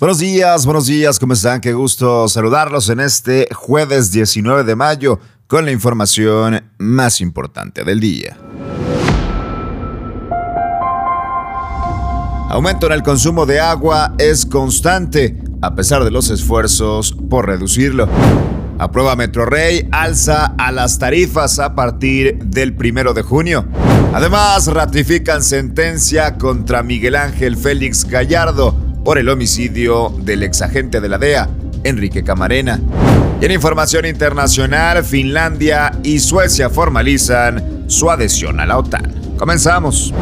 Buenos días, buenos días, ¿cómo están? Qué gusto saludarlos en este jueves 19 de mayo con la información más importante del día. Aumento en el consumo de agua es constante, a pesar de los esfuerzos por reducirlo. Aprueba Metrorrey alza a las tarifas a partir del primero de junio. Además, ratifican sentencia contra Miguel Ángel Félix Gallardo por el homicidio del exagente de la DEA, Enrique Camarena. Y en información internacional, Finlandia y Suecia formalizan su adhesión a la OTAN. Comenzamos.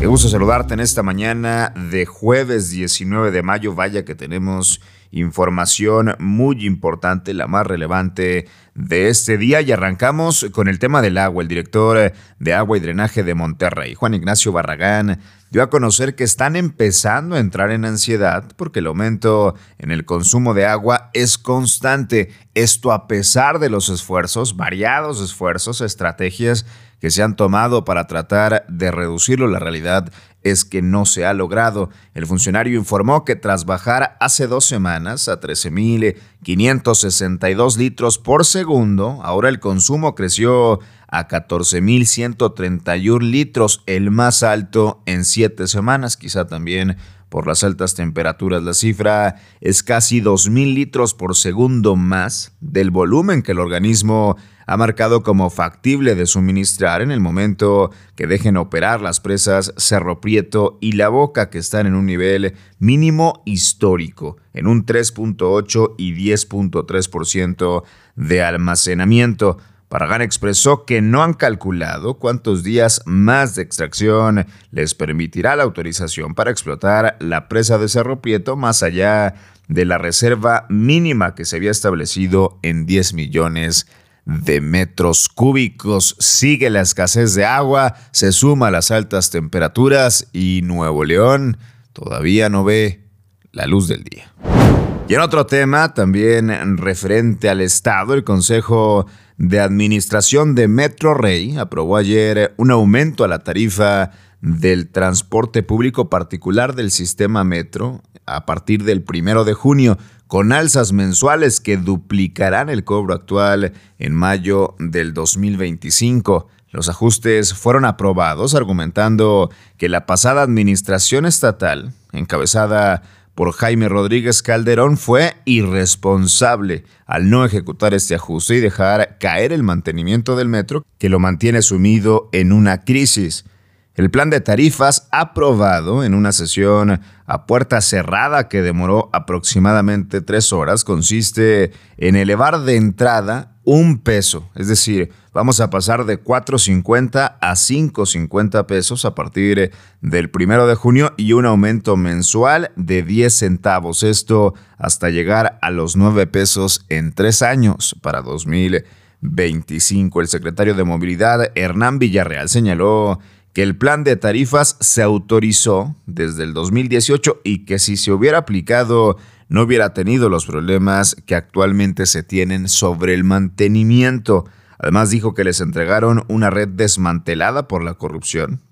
Qué gusto saludarte en esta mañana de jueves 19 de mayo. Vaya que tenemos información muy importante, la más relevante de este día. Y arrancamos con el tema del agua. El director de Agua y Drenaje de Monterrey, Juan Ignacio Barragán, dio a conocer que están empezando a entrar en ansiedad porque el aumento en el consumo de agua es constante. Esto a pesar de los esfuerzos, variados esfuerzos, estrategias que se han tomado para tratar de reducirlo. La realidad es que no se ha logrado. El funcionario informó que tras bajar hace dos semanas a 13.562 litros por segundo, ahora el consumo creció a 14.131 litros, el más alto en siete semanas, quizá también por las altas temperaturas. La cifra es casi 2.000 litros por segundo más del volumen que el organismo ha marcado como factible de suministrar en el momento que dejen operar las presas Cerro Prieto y La Boca, que están en un nivel mínimo histórico, en un 3.8 y 10.3% de almacenamiento. Paragán expresó que no han calculado cuántos días más de extracción les permitirá la autorización para explotar la presa de Cerro Prieto más allá de la reserva mínima que se había establecido en 10 millones de metros cúbicos. Sigue la escasez de agua, se suma las altas temperaturas y Nuevo León todavía no ve la luz del día. Y en otro tema, también referente al Estado, el Consejo de Administración de Metro Rey aprobó ayer un aumento a la tarifa del transporte público particular del sistema Metro a partir del primero de junio, con alzas mensuales que duplicarán el cobro actual en mayo del 2025. Los ajustes fueron aprobados argumentando que la pasada administración estatal, encabezada por Jaime Rodríguez Calderón, fue irresponsable al no ejecutar este ajuste y dejar caer el mantenimiento del metro que lo mantiene sumido en una crisis. El plan de tarifas aprobado en una sesión a puerta cerrada que demoró aproximadamente tres horas consiste en elevar de entrada un peso, es decir, vamos a pasar de 4.50 a 5.50 pesos a partir del primero de junio y un aumento mensual de 10 centavos, esto hasta llegar a los 9 pesos en tres años para 2025. El secretario de Movilidad, Hernán Villarreal, señaló que el plan de tarifas se autorizó desde el 2018 y que si se hubiera aplicado no hubiera tenido los problemas que actualmente se tienen sobre el mantenimiento. Además dijo que les entregaron una red desmantelada por la corrupción,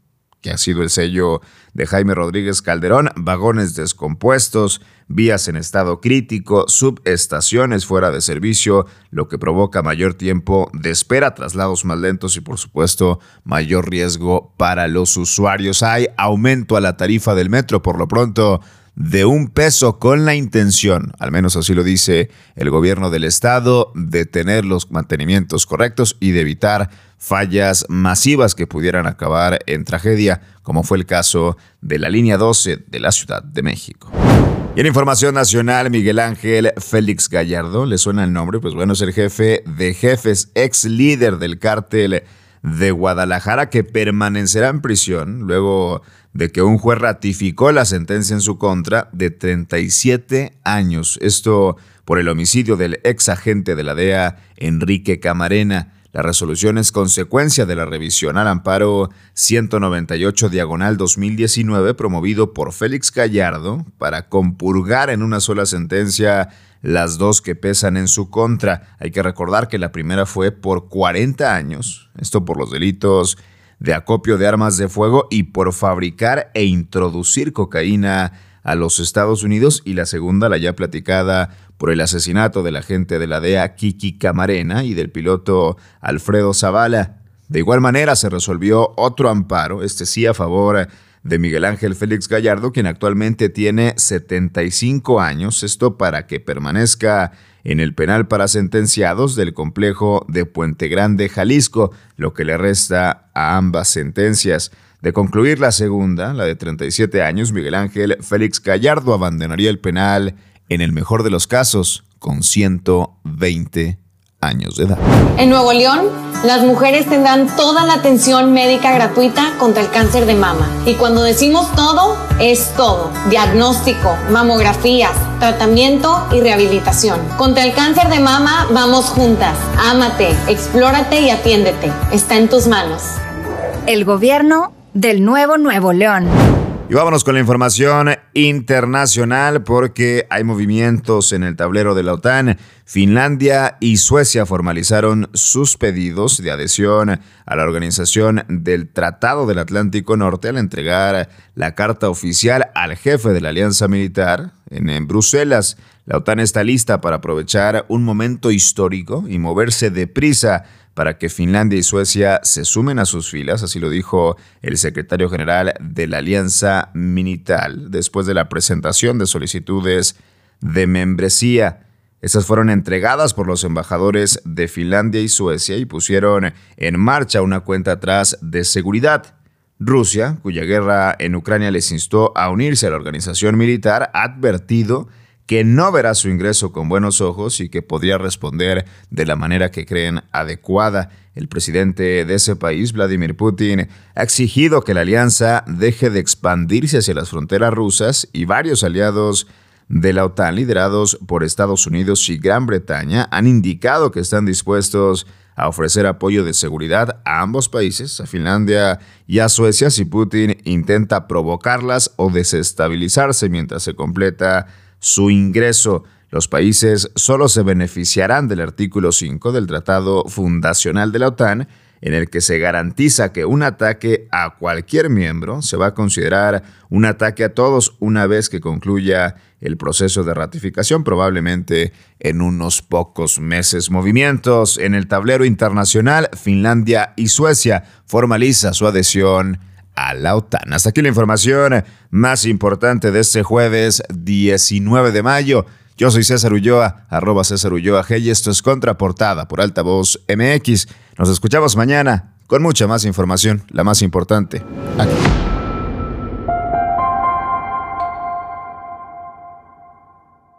que ha sido el sello de Jaime Rodríguez Calderón, vagones descompuestos, vías en estado crítico, subestaciones fuera de servicio, lo que provoca mayor tiempo de espera, traslados más lentos y por supuesto mayor riesgo para los usuarios. Hay aumento a la tarifa del metro, por lo pronto de un peso con la intención, al menos así lo dice el gobierno del estado, de tener los mantenimientos correctos y de evitar fallas masivas que pudieran acabar en tragedia, como fue el caso de la línea 12 de la Ciudad de México. Y en información nacional, Miguel Ángel Félix Gallardo, ¿le suena el nombre? Pues bueno, es el jefe de jefes, ex líder del cártel de Guadalajara que permanecerá en prisión luego de que un juez ratificó la sentencia en su contra de 37 años. Esto por el homicidio del ex agente de la DEA, Enrique Camarena. La resolución es consecuencia de la revisión al amparo 198 diagonal 2019 promovido por Félix Gallardo para compurgar en una sola sentencia las dos que pesan en su contra. Hay que recordar que la primera fue por 40 años, esto por los delitos de acopio de armas de fuego y por fabricar e introducir cocaína a los Estados Unidos y la segunda, la ya platicada por el asesinato del agente de la DEA Kiki Camarena y del piloto Alfredo Zavala. De igual manera se resolvió otro amparo, este sí a favor de Miguel Ángel Félix Gallardo, quien actualmente tiene 75 años, esto para que permanezca en el penal para sentenciados del complejo de Puente Grande, Jalisco, lo que le resta a ambas sentencias. De concluir la segunda, la de 37 años, Miguel Ángel Félix Gallardo abandonaría el penal en el mejor de los casos con 120 años de edad. En Nuevo León, las mujeres tendrán toda la atención médica gratuita contra el cáncer de mama. Y cuando decimos todo, es todo. Diagnóstico, mamografías, tratamiento y rehabilitación. Contra el cáncer de mama vamos juntas. Ámate, explórate y atiéndete. Está en tus manos. El gobierno del nuevo Nuevo León. Y vámonos con la información internacional porque hay movimientos en el tablero de la OTAN. Finlandia y Suecia formalizaron sus pedidos de adhesión a la organización del Tratado del Atlántico Norte al entregar la carta oficial al jefe de la alianza militar en, Bruselas. La OTAN está lista para aprovechar un momento histórico y moverse deprisa para que Finlandia y Suecia se sumen a sus filas, así lo dijo el secretario general de la Alianza Militar después de la presentación de solicitudes de membresía. Estas fueron entregadas por los embajadores de Finlandia y Suecia y pusieron en marcha una cuenta atrás de seguridad. Rusia, cuya guerra en Ucrania les instó a unirse a la organización militar, ha advertido que no verá su ingreso con buenos ojos y que podría responder de la manera que creen adecuada. El presidente de ese país, Vladimir Putin, ha exigido que la alianza deje de expandirse hacia las fronteras rusas y varios aliados de la OTAN, liderados por Estados Unidos y Gran Bretaña, han indicado que están dispuestos a ofrecer apoyo de seguridad a ambos países, a Finlandia y a Suecia, si Putin intenta provocarlas o desestabilizarse mientras se completa su ingreso. Los países solo se beneficiarán del artículo 5 del Tratado Fundacional de la OTAN, en el que se garantiza que un ataque a cualquier miembro se va a considerar un ataque a todos una vez que concluya el proceso de ratificación, probablemente en unos pocos meses. Movimientos en el tablero internacional, Finlandia y Suecia formaliza su adhesión a la OTAN. Hasta aquí la información más importante de este jueves 19 de mayo. Yo soy César Ulloa, arroba César Ulloa G y esto es Contraportada por Altavoz MX. Nos escuchamos mañana con mucha más información, la más importante.